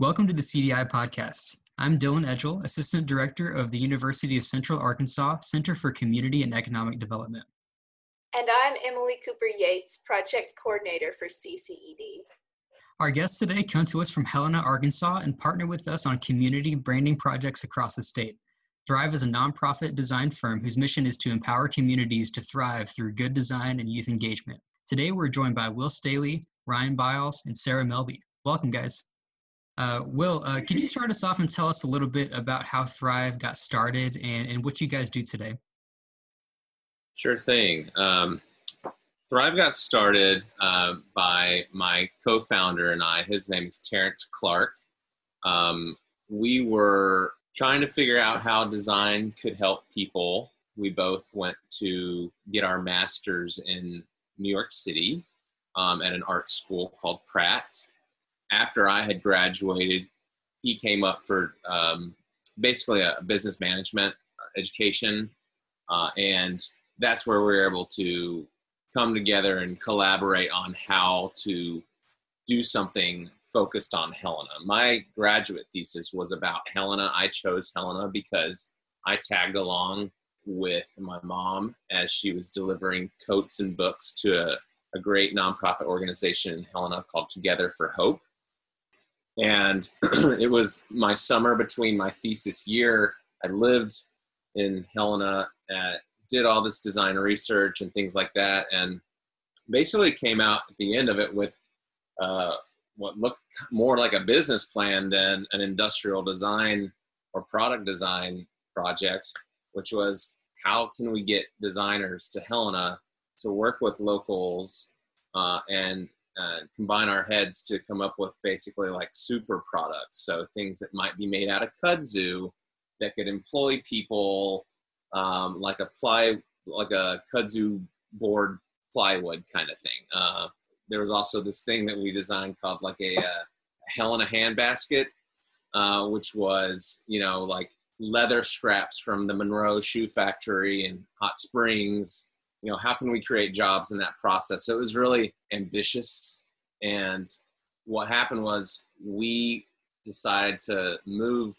Welcome to the CDI podcast. I'm Dylan Edgel, Assistant Director of the University of Central Arkansas Center for Community and Economic Development. And I'm Emily Cooper Yates, Project Coordinator for CCED. Our guests today come to us from Helena, Arkansas, and partner with us on community branding projects across the state. Thrive is a nonprofit design firm whose mission is to empower communities to thrive through good design and youth engagement. Today, we're joined by Will Staley, Ryan Biles, and Sarah Melby. Welcome, guys. Uh, Will, uh, could you start us off and tell us a little bit about how Thrive got started and, and what you guys do today? Sure thing. Um, Thrive got started uh, by my co founder and I. His name is Terrence Clark. Um, we were trying to figure out how design could help people. We both went to get our master's in New York City um, at an art school called Pratt. After I had graduated, he came up for um, basically a business management education, uh, and that's where we were able to come together and collaborate on how to do something focused on Helena. My graduate thesis was about Helena. I chose Helena because I tagged along with my mom as she was delivering coats and books to a, a great nonprofit organization in Helena called Together for Hope. And it was my summer between my thesis year. I lived in Helena at did all this design research and things like that, and basically came out at the end of it with uh, what looked more like a business plan than an industrial design or product design project, which was how can we get designers to Helena to work with locals uh, and uh, combine our heads to come up with basically like super products. So things that might be made out of kudzu that could employ people um, like a ply, like a kudzu board plywood kind of thing. Uh, there was also this thing that we designed called like a, uh, hell in a handbasket, uh, which was you know like leather straps from the Monroe Shoe Factory in Hot Springs. You know, how can we create jobs in that process? So it was really ambitious. And what happened was we decided to move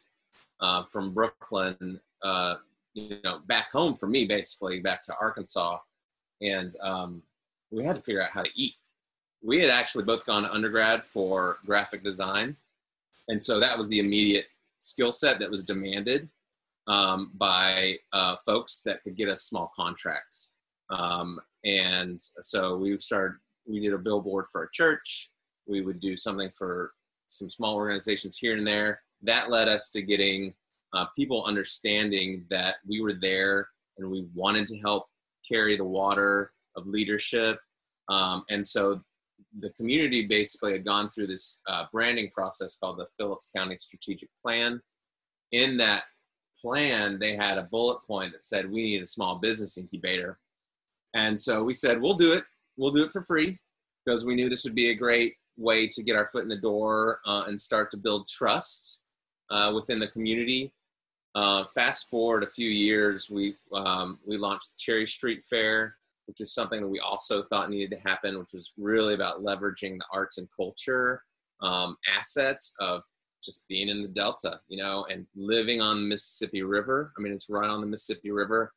uh, from Brooklyn uh, you know, back home for me, basically back to Arkansas, and um, we had to figure out how to eat. We had actually both gone to undergrad for graphic design, and so that was the immediate skill set that was demanded um, by uh, folks that could get us small contracts. Um, and so we started. We did a billboard for a church. We would do something for some small organizations here and there. That led us to getting uh, people understanding that we were there and we wanted to help carry the water of leadership. Um, and so the community basically had gone through this uh, branding process called the Phillips County Strategic Plan. In that plan, they had a bullet point that said, We need a small business incubator. And so we said, We'll do it. We'll do it for free because we knew this would be a great way to get our foot in the door uh, and start to build trust uh, within the community. Uh, fast forward a few years, we um, we launched the Cherry Street Fair, which is something that we also thought needed to happen, which was really about leveraging the arts and culture um, assets of just being in the Delta, you know, and living on the Mississippi River. I mean, it's right on the Mississippi River.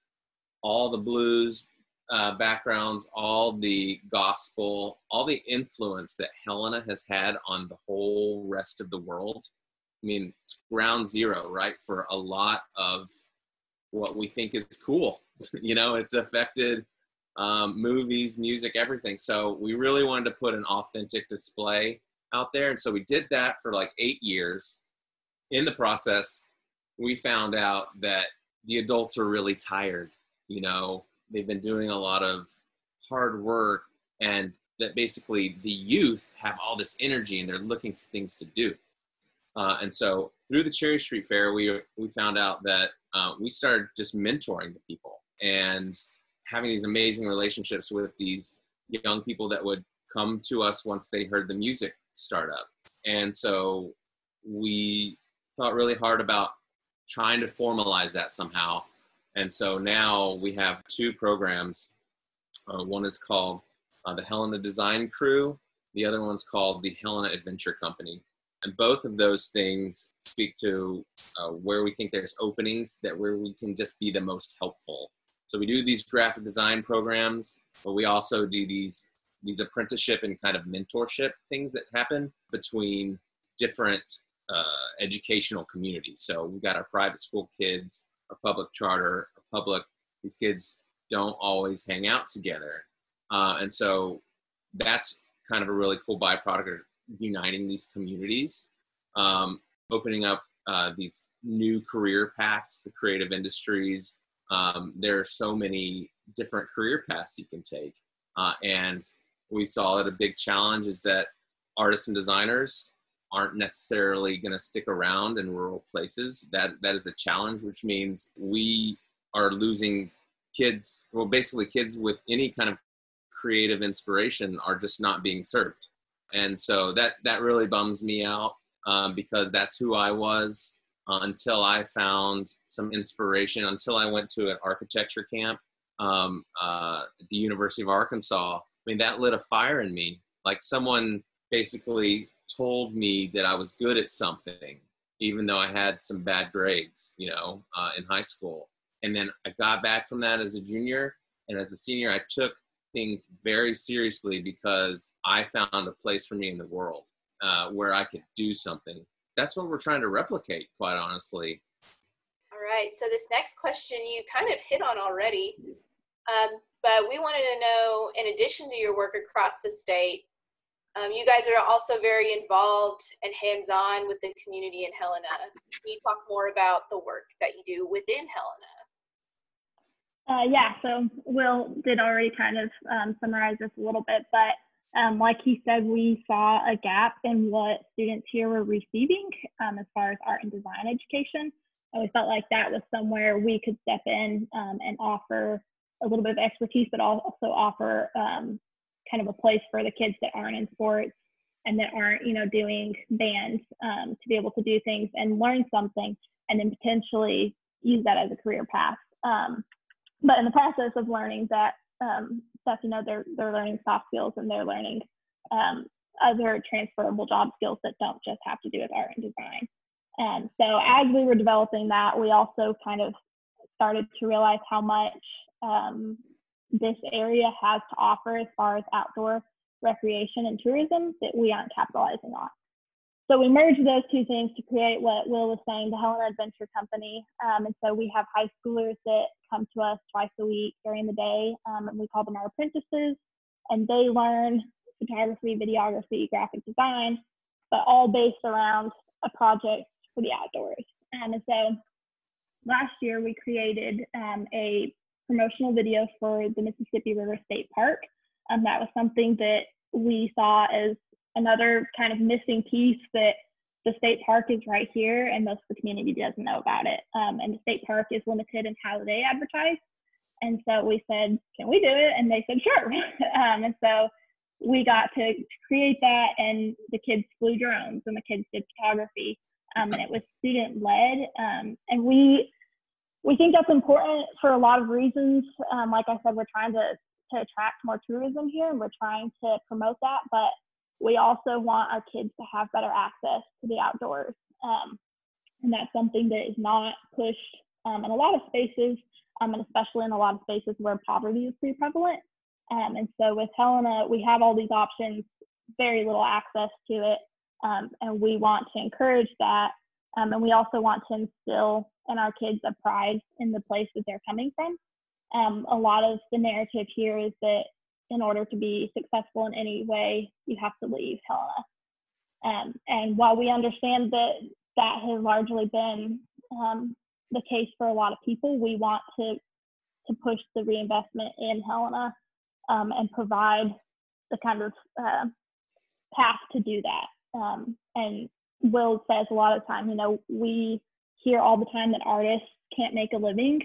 All the blues uh, backgrounds, all the gospel, all the influence that Helena has had on the whole rest of the world I mean, it's ground zero, right, for a lot of what we think is cool. you know, it's affected um, movies, music, everything. So we really wanted to put an authentic display out there. And so we did that for like eight years. In the process, we found out that the adults are really tired. You know, they've been doing a lot of hard work and that basically the youth have all this energy and they're looking for things to do. Uh, and so through the Cherry Street Fair, we we found out that uh, we started just mentoring the people and having these amazing relationships with these young people that would come to us once they heard the music start up. And so we thought really hard about trying to formalize that somehow. And so now we have two programs. Uh, one is called uh, the Helena Design Crew. The other one's called the Helena Adventure Company and both of those things speak to uh, where we think there's openings that where we can just be the most helpful. So we do these graphic design programs, but we also do these these apprenticeship and kind of mentorship things that happen between different uh, educational communities. So we've got our private school kids, our public charter, our public. These kids don't always hang out together, uh, and so that's kind of a really cool byproduct of uniting these communities, um, opening up uh, these new career paths, the creative industries. Um, there are so many different career paths you can take, uh, and we saw that a big challenge is that artists and designers aren't necessarily going to stick around in rural places. That that is a challenge, which means we are losing kids. Well, basically, kids with any kind of creative inspiration are just not being served, and so that that really bums me out um, because that's who I was uh, until I found some inspiration. Until I went to an architecture camp um, uh, at the University of Arkansas. I mean, that lit a fire in me. Like someone basically told me that I was good at something, even though I had some bad grades, you know, uh, in high school. And then I got back from that as a junior. And as a senior, I took things very seriously because I found a place for me in the world uh, where I could do something. That's what we're trying to replicate, quite honestly. All right. So, this next question you kind of hit on already. Um, but we wanted to know, in addition to your work across the state, um, you guys are also very involved and hands-on with the community in Helena. Can you talk more about the work that you do within Helena? Uh, yeah, so Will did already kind of um, summarize this a little bit, but um, like he said, we saw a gap in what students here were receiving um, as far as art and design education. And we felt like that was somewhere we could step in um, and offer a little bit of expertise, but also offer um, kind of a place for the kids that aren't in sports and that aren't, you know, doing band um, to be able to do things and learn something and then potentially use that as a career path. Um, but in the process of learning that um, stuff, you know, they're, they're learning soft skills and they're learning um, other transferable job skills that don't just have to do with art and design. And so as we were developing that, we also kind of started to realize how much um, this area has to offer as far as outdoor recreation and tourism that we aren't capitalizing on. So we merged those two things to create what Will was saying, the Helena Adventure Company. Um, and so we have high schoolers that come to us twice a week during the day, um, and we call them our apprentices. And they learn photography, videography, graphic design, but all based around a project for the outdoors. Um, and so last year we created um, a promotional video for the Mississippi River State Park. Um, that was something that we saw as another kind of missing piece that the state park is right here and most of the community doesn't know about it. Um, and the state park is limited in how they advertise. And so we said, can we do it? And they said, sure. um, and so we got to create that and the kids flew drones and the kids did photography. Um, and it was student led. Um, and we we think that's important for a lot of reasons. Um, like I said, we're trying to, to attract more tourism here and we're trying to promote that, but we also want our kids to have better access to the outdoors. Um, and that's something that is not pushed um, in a lot of spaces, um, and especially in a lot of spaces where poverty is pretty prevalent. Um, and so with Helena, we have all these options, very little access to it, um, and we want to encourage that. And we also want to instill in our kids a pride in the place that they're coming from. Um, a lot of the narrative here is that in order to be successful in any way, you have to leave Helena. Um, and while we understand that that has largely been um, the case for a lot of people, we want to to push the reinvestment in Helena um, and provide the kind of uh, path to do that. Um, and Will says a lot of time, you know, we hear all the time that artists can't make a living,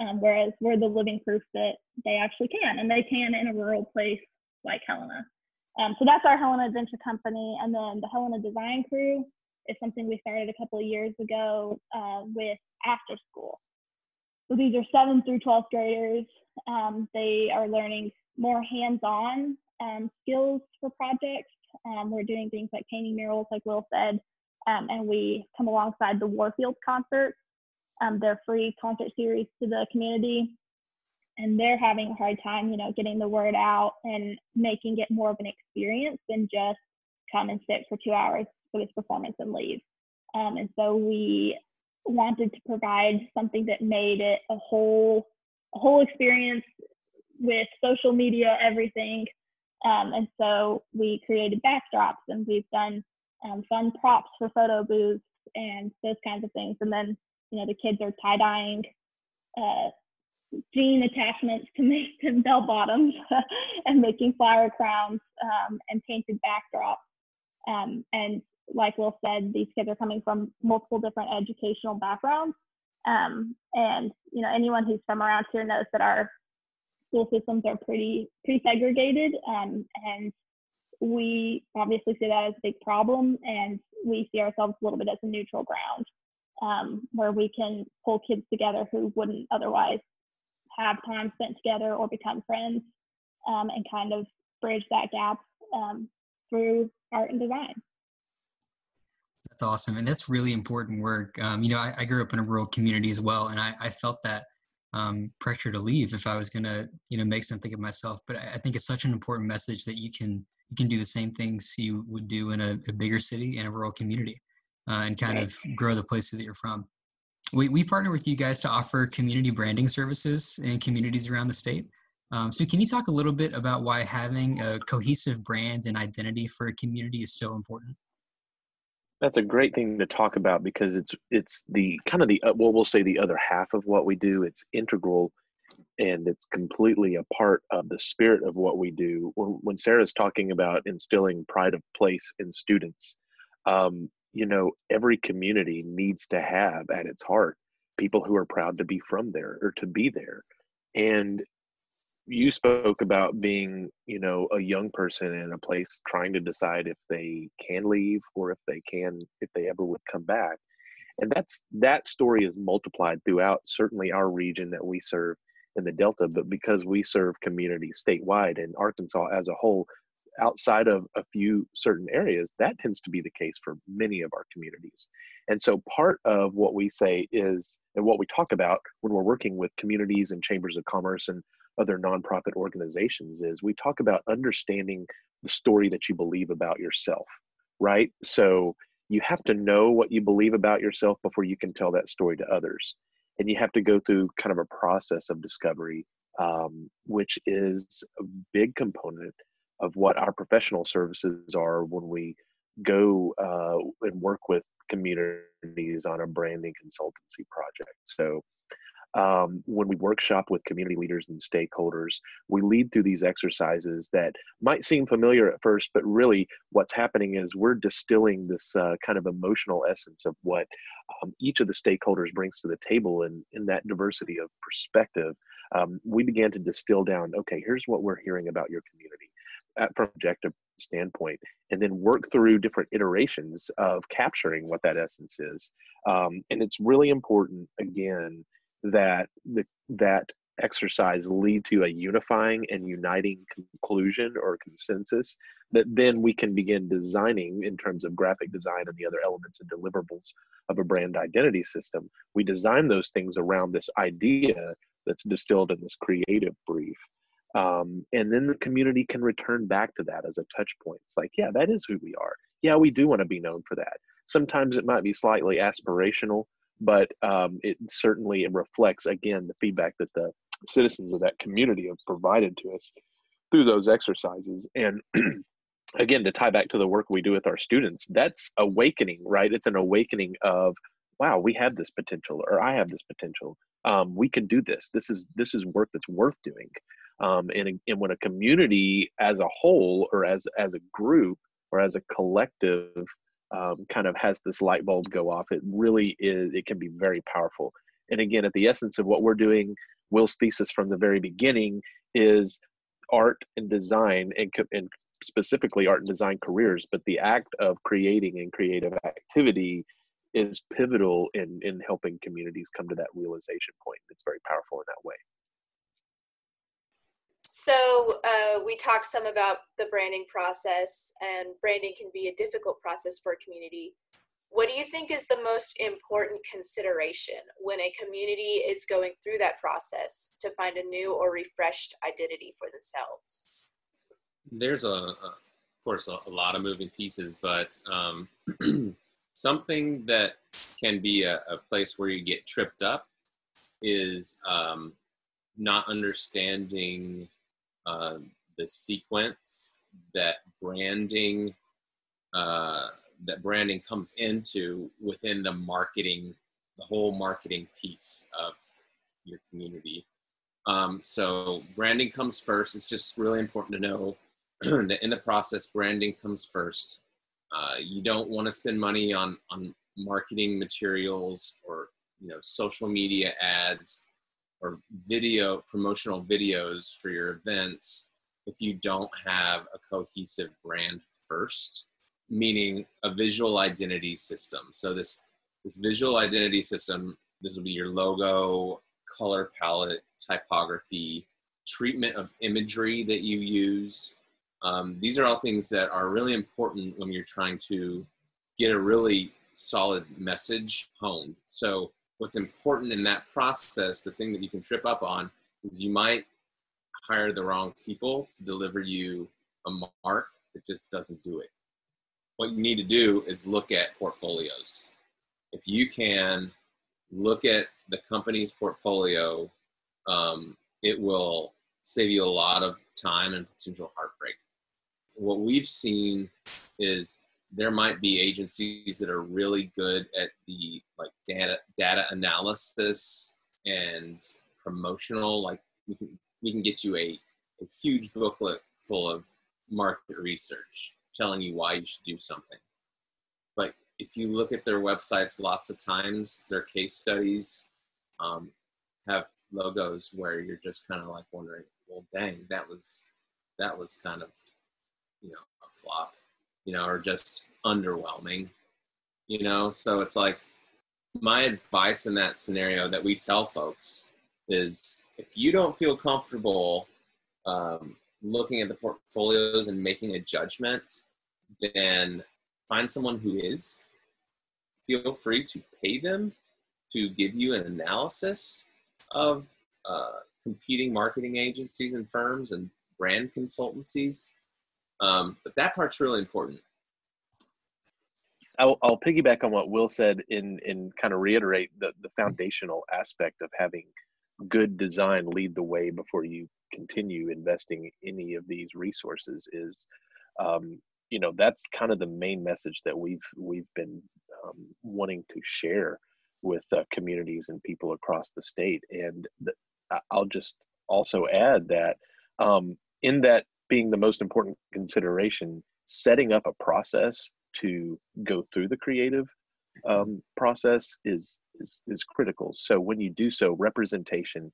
um, whereas we're the living proof that they actually can, and they can in a rural place like Helena. Um, so that's our Helena Adventure Company, and then the Helena Design Crew is something we started a couple of years ago uh, with after school. So these are seventh through 12th graders. Um, they are learning more hands-on um, skills for projects. Um, we're doing things like painting murals, like Will said, um, and we come alongside the Warfield concerts. Um, they're free concert series to the community, and they're having a hard time, you know, getting the word out and making it more of an experience than just come and sit for two hours for this performance and leave. Um, and so we wanted to provide something that made it a whole a whole experience with social media, everything. Um, and so we created backdrops and we've done um, fun props for photo booths and those kinds of things. And then, you know, the kids are tie dyeing uh, jean attachments to make them bell bottoms and making flower crowns um, and painted backdrops. Um, and like Will said, these kids are coming from multiple different educational backgrounds. Um, and you know, anyone who's from around here knows that our school systems are pretty pretty segregated, um, and we obviously see that as a big problem, and we see ourselves a little bit as a neutral ground um, where we can pull kids together who wouldn't otherwise have time spent together or become friends, um, and kind of bridge that gap um, through art and design. That's awesome. And that's really important work. Um, you know, I, I, grew up in a rural community as well, and I, I felt that um, pressure to leave if I was going to, you know, make something of myself. But I, I, think it's such an important message that you can you can do the same things you would do in a, a bigger city in a rural community, uh, and kind of grow the places that you're from. We we partner with you guys to offer community branding services in communities around the state. Um, so can you talk a little bit about why having a cohesive brand and identity for a community is so important? That's a great thing to talk about because it's it's the kind of the uh, well we'll say the other half of what we do. It's integral and it's completely a part of the spirit of what we do. When Sarah's talking about instilling pride of place in students, um, you know, every community needs to have at its heart people who are proud to be from there or to be there. And you spoke about being you know a young person in a place trying to decide if they can leave or if they can if they ever would come back and that's that story is multiplied throughout certainly our region that we serve in the delta but because we serve communities statewide and arkansas as a whole outside of a few certain areas that tends to be the case for many of our communities and so part of what we say is and what we talk about when we're working with communities and chambers of commerce and other nonprofit organizations is we talk about understanding the story that you believe about yourself, right? So you have to know what you believe about yourself before you can tell that story to others. And you have to go through kind of a process of discovery, um, which is a big component of what our professional services are when we go uh, and work with communities on a branding consultancy project. So um, when we workshop with community leaders and stakeholders, we lead through these exercises that might seem familiar at first, but really what's happening is we're distilling this uh, kind of emotional essence of what um, each of the stakeholders brings to the table and in that diversity of perspective. Um, we began to distill down, okay, here's what we're hearing about your community at, from objective standpoint and then work through different iterations of capturing what that essence is um, and it's really important again that the that exercise lead to a unifying and uniting conclusion or consensus that then we can begin designing in terms of graphic design and the other elements and deliverables of a brand identity system. We design those things around this idea that's distilled in this creative brief um, and then the community can return back to that as a touch point. It's like yeah that is who we are. Yeah we do want to be known for that. Sometimes it might be slightly aspirational but um, it certainly reflects again the feedback that the citizens of that community have provided to us through those exercises. And again to tie back to the work we do with our students that's awakening right? It's an awakening of wow we have this potential or i have this potential. Um, we can do this. This is this is work that's worth doing. Um, and, and when a community as a whole or as as a group or as a collective um, kind of has this light bulb go off. It really is, it can be very powerful. And again, at the essence of what we're doing, Will's thesis from the very beginning is art and design and, and specifically art and design careers, but the act of creating and creative activity is pivotal in, in helping communities come to that realization point. It's very powerful in that way. So uh, we talked some about the branding process, and branding can be a difficult process for a community. what do you think is the most important consideration when a community is going through that process to find a new or refreshed identity for themselves? There's a, a of course, a, a, lot of moving pieces, but um, something that can be a, a, place where you get tripped up is um, not understanding uh, the sequence that branding uh, that branding comes into within the marketing, the whole marketing piece of your community. Um, so branding comes first. It's just really important to know that in the process, branding comes first. Uh, you don't want to spend money on on marketing materials or you know social media ads or video promotional videos for your events if you don't have a cohesive brand first meaning a visual identity system. So this this visual identity system, this will be your logo, color palette, typography, treatment of imagery that you use. Um, these are all things that are really important when you're trying to get a really solid message honed. So what's important in that process, the thing that you can trip up on, is you might hire the wrong people to deliver you a mark that just doesn't do it what you need to do is look at portfolios. If you can look at the company's portfolio, um, it will save you a lot of time and potential heartbreak. What we've seen is there might be agencies that are really good at the like data data analysis and promotional like we can we can get you a, a huge booklet full of market research telling you why you should do something. But if you look at their websites, lots of times their case studies um, have logos where you're just kind of like wondering, well, dang, that was that was kind of you know a flop, you know, are just underwhelming, you know. So it's like my advice in that scenario that we tell folks is if you don't feel comfortable um, looking at the portfolios and making a judgment, then find someone who is. Feel free to pay them to give you an analysis of uh, competing marketing agencies and firms and brand consultancies. Um, but that part's really important. I'll, I'll piggyback on what Will said in in kind of reiterate the, the foundational aspect of having good design lead the way before you continue investing any of these resources is um, you know that's kind of the main message that we've we've been um, wanting to share with uh, communities and people across the state and the, i'll just also add that um, in that being the most important consideration setting up a process to go through the creative um, process is, is is critical so when you do so representation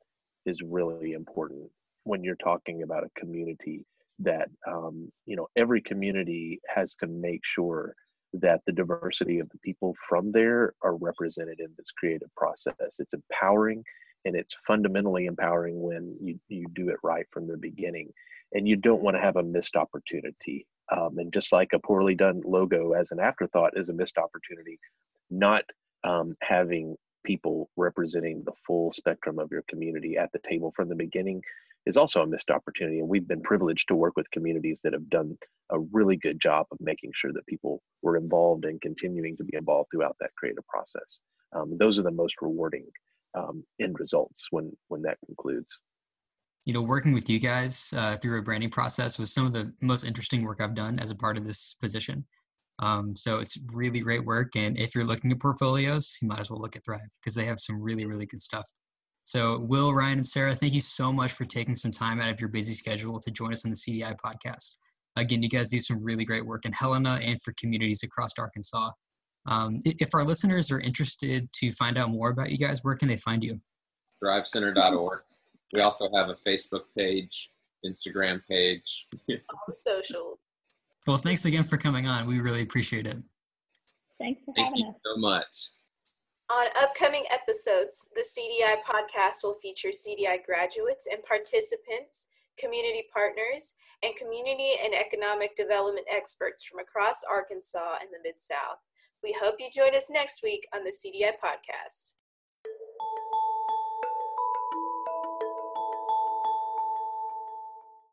is really important when you're talking about a community that um, you know every community has to make sure that the diversity of the people from there are represented in this creative process. It's empowering and it's fundamentally empowering when you, you do it right from the beginning. And you don't want to have a missed opportunity. Um, and just like a poorly done logo as an afterthought is a missed opportunity, not um, having people representing the full spectrum of your community at the table from the beginning is also a missed opportunity. And we've been privileged to work with communities that have done a really good job of making sure that people were involved and continuing to be involved throughout that creative process. Um, those are the most rewarding um, end results when when that concludes. You know, working with you guys uh, through a branding process was some of the most interesting work I've done as a part of this position. Um, so it's really great work. And if you're looking at portfolios, you might as well look at Thrive because they have some really, really good stuff. So, Will, Ryan, and Sarah, thank you so much for taking some time out of your busy schedule to join us on the CDI podcast. Again, you guys do some really great work in Helena and for communities across Arkansas. Um, if our listeners are interested to find out more about you guys, where can they find you? ThriveCenter.org. We also have a Facebook page, Instagram page. All the socials. Well, thanks again for coming on. We really appreciate it. Thanks for Thank having you us. so much. On upcoming episodes, the CDI podcast will feature CDI graduates and participants, community partners, and community and economic development experts from across Arkansas and the Mid South. We hope you join us next week on the CDI podcast.